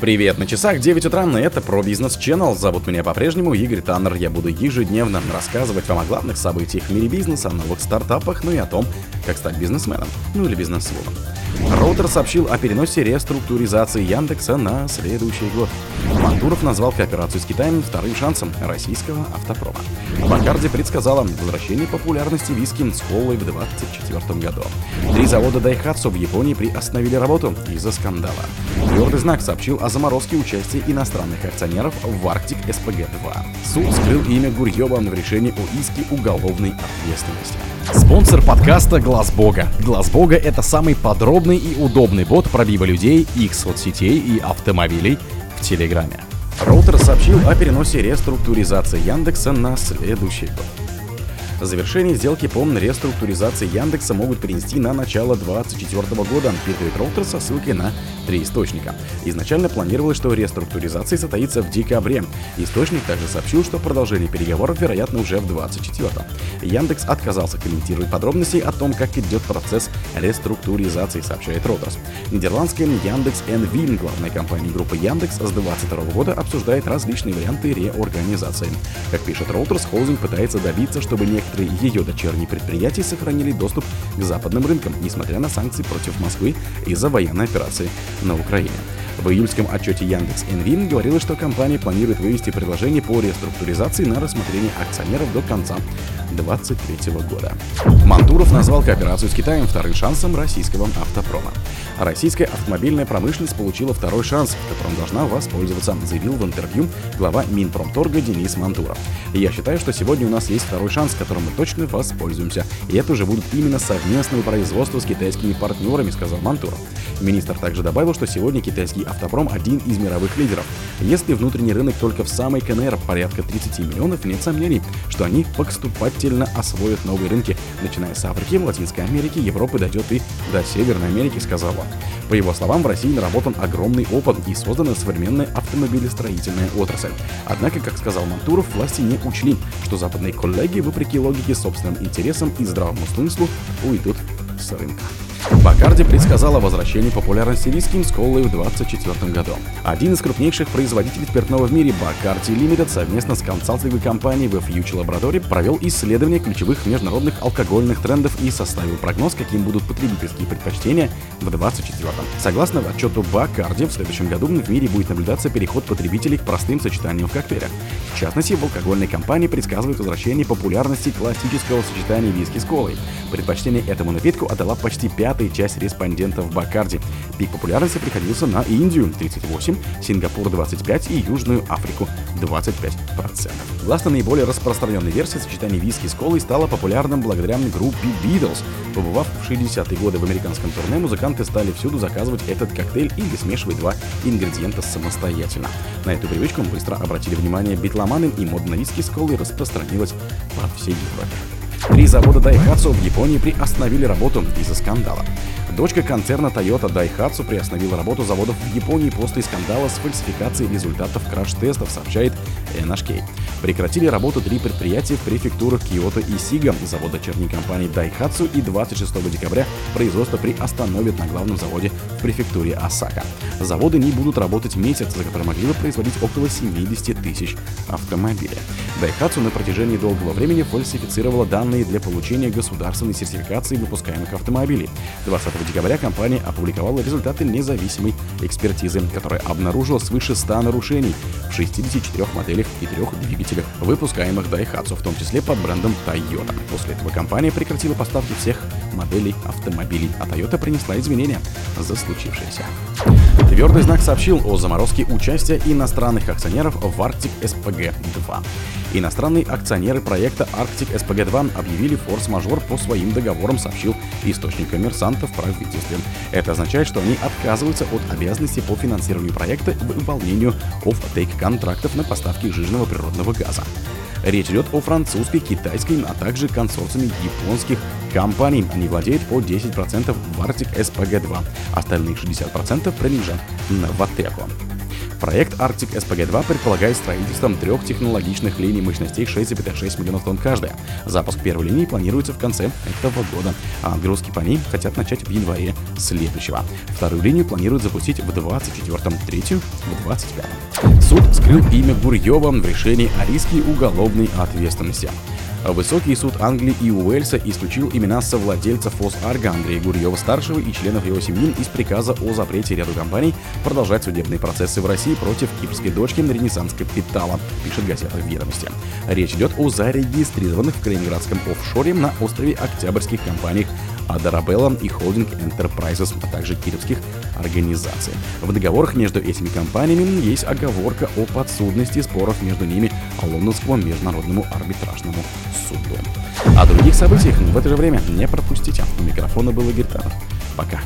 Привет, на часах 9 утра, и это про бизнес Channel. Зовут меня по-прежнему Игорь Таннер. Я буду ежедневно рассказывать вам о главных событиях в мире бизнеса, о новых стартапах, ну и о том, как стать бизнесменом, ну или бизнесвумен. Роутер сообщил о переносе реструктуризации Яндекса на следующий год. Мантуров назвал кооперацию с Китаем вторым шансом российского автопрома. Бакарди предсказала возвращение популярности виски с колой в 2024 году. Три завода Daihatsu в Японии приостановили работу из-за скандала. Твердый знак сообщил о заморозке участия иностранных акционеров в Арктик СПГ-2. Суд скрыл имя Гурьева в решении о иске уголовной ответственности. Спонсор подкаста Глаз Бога. Глаз Бога это самый подробный и удобный бот пробива людей, их соцсетей и автомобилей в Телеграме. Роутер сообщил о переносе реструктуризации Яндекса на следующий год. Завершение сделки по реструктуризации Яндекса могут перенести на начало 2024 года, пишет Reuters со ссылкой на три источника. Изначально планировалось, что реструктуризация состоится в декабре. Источник также сообщил, что продолжение переговоров вероятно уже в 2024. Яндекс отказался комментировать подробности о том, как идет процесс реструктуризации, сообщает Reuters. Нидерландская Yandex N.V., главная компания группы Яндекс, с 2022 года обсуждает различные варианты реорганизации. Как пишет Reuters, холдинг пытается добиться, чтобы некоторые некоторые ее дочерние предприятия сохранили доступ к западным рынкам, несмотря на санкции против Москвы из-за военной операции на Украине. В июльском отчете Яндекс N.V. говорилось, что компания планирует вывести предложение по реструктуризации на рассмотрение акционеров до конца 2023 года. Мантуров назвал кооперацию с Китаем вторым шансом российского автопрома. Российская автомобильная промышленность получила второй шанс, которым должна воспользоваться, заявил в интервью глава Минпромторга Денис Мантуров. Я считаю, что сегодня у нас есть второй шанс, которым мы точно воспользуемся. И это уже будут именно совместные производства с китайскими партнерами, сказал Мантуров. Министр также добавил, что сегодня китайский автопром один из мировых лидеров. Если внутренний рынок только в самой КНР порядка 30 миллионов, нет сомнений, что они поступательно освоят новые рынки, начиная с Африки, Латинской Америки, Европы дойдет и до Северной Америки, сказал он. По его словам, в России наработан огромный опыт и создана современная автомобилестроительная отрасль. Однако, как сказал Мантуров, власти не учли, что западные коллеги, вопреки логике, собственным интересам и здравому смыслу, уйдут с рынка. Бакарди предсказала возвращение популярности виски колой в 2024 году. Один из крупнейших производителей спиртного в мире, Бакарди Limited, совместно с консалтинговой компанией в Future Laboratory провел исследование ключевых международных алкогольных трендов и составил прогноз, каким будут потребительские предпочтения в 2024. Согласно отчету Бакарди, в следующем году в мире будет наблюдаться переход потребителей к простым сочетаниям в коктейлях. В частности, в алкогольной компании предсказывают возвращение популярности классического сочетания виски с колой. Предпочтение этому напитку отдала почти пятая часть респондентов Бакарди. Пик популярности приходился на Индию 38, Сингапур 25 и Южную Африку 25%. Гласно наиболее распространенной версией сочетания виски с колой стала популярным благодаря группе Beatles. Побывав в 60-е годы в американском турне, музыканты стали всюду заказывать этот коктейль или смешивать два ингредиента самостоятельно. На эту привычку быстро обратили внимание битломаны и модная виски с колой распространилась по всей Европе. Три завода Daihatsu в Японии приостановили работу из-за скандала. Дочка концерна Toyota Daihatsu приостановила работу заводов в Японии после скандала с фальсификацией результатов краш-тестов, сообщает NHK. Прекратили работу три предприятия в префектурах Киото и Сига, завода дочерней компании Daihatsu, и 26 декабря производство приостановят на главном заводе в префектуре Осака. Заводы не будут работать месяц, за который могли бы производить около 70 тысяч автомобилей. Daihatsu на протяжении долгого времени фальсифицировала данные для получения государственной сертификации выпускаемых автомобилей. 20 декабря компания опубликовала результаты независимой экспертизы, которая обнаружила свыше 100 нарушений в 64 моделях и трех двигателях, выпускаемых Daihatsu, в том числе под брендом Toyota. После этого компания прекратила поставки всех моделей автомобилей, а Toyota принесла извинения за случившееся. Твердый знак сообщил о заморозке участия иностранных акционеров в Arctic SPG-2. Иностранные акционеры проекта Arctic SPG-2 объявили форс-мажор по своим договорам, сообщил источник коммерсанта в правительстве. Это означает, что они отказываются от обязанностей по финансированию проекта и выполнению офф-тейк контрактов на поставки жирного природного газа. Речь идет о французской, китайской, а также консорциуме японских компаний. Они владеют по 10% в Arctic SPG-2. Остальные 60% принадлежат Новотеку. Проект Arctic SPG-2 предполагает строительством трех технологичных линий мощностей 6,6 миллионов тонн каждая. Запуск первой линии планируется в конце этого года, а отгрузки по ней хотят начать в январе следующего. Вторую линию планируют запустить в 24-м, третью в 25-м. Суд скрыл имя Гурьева в решении о риске уголовной ответственности. Высокий суд Англии и Уэльса исключил имена совладельцев ФОС Арга Андрея Гурьева-старшего и членов его семьи из приказа о запрете ряду компаний продолжать судебные процессы в России против кипрской дочки Ренессанс Капитала, пишет газета «Ведомости». Речь идет о зарегистрированных в Калининградском офшоре на острове Октябрьских компаниях Адарабелла и Holding Enterprises, а также кировских организаций. В договорах между этими компаниями есть оговорка о подсудности споров между ними Лондонскому международному арбитражному суду. О других событиях в это же время не пропустите. У микрофона был Игорь. Пока.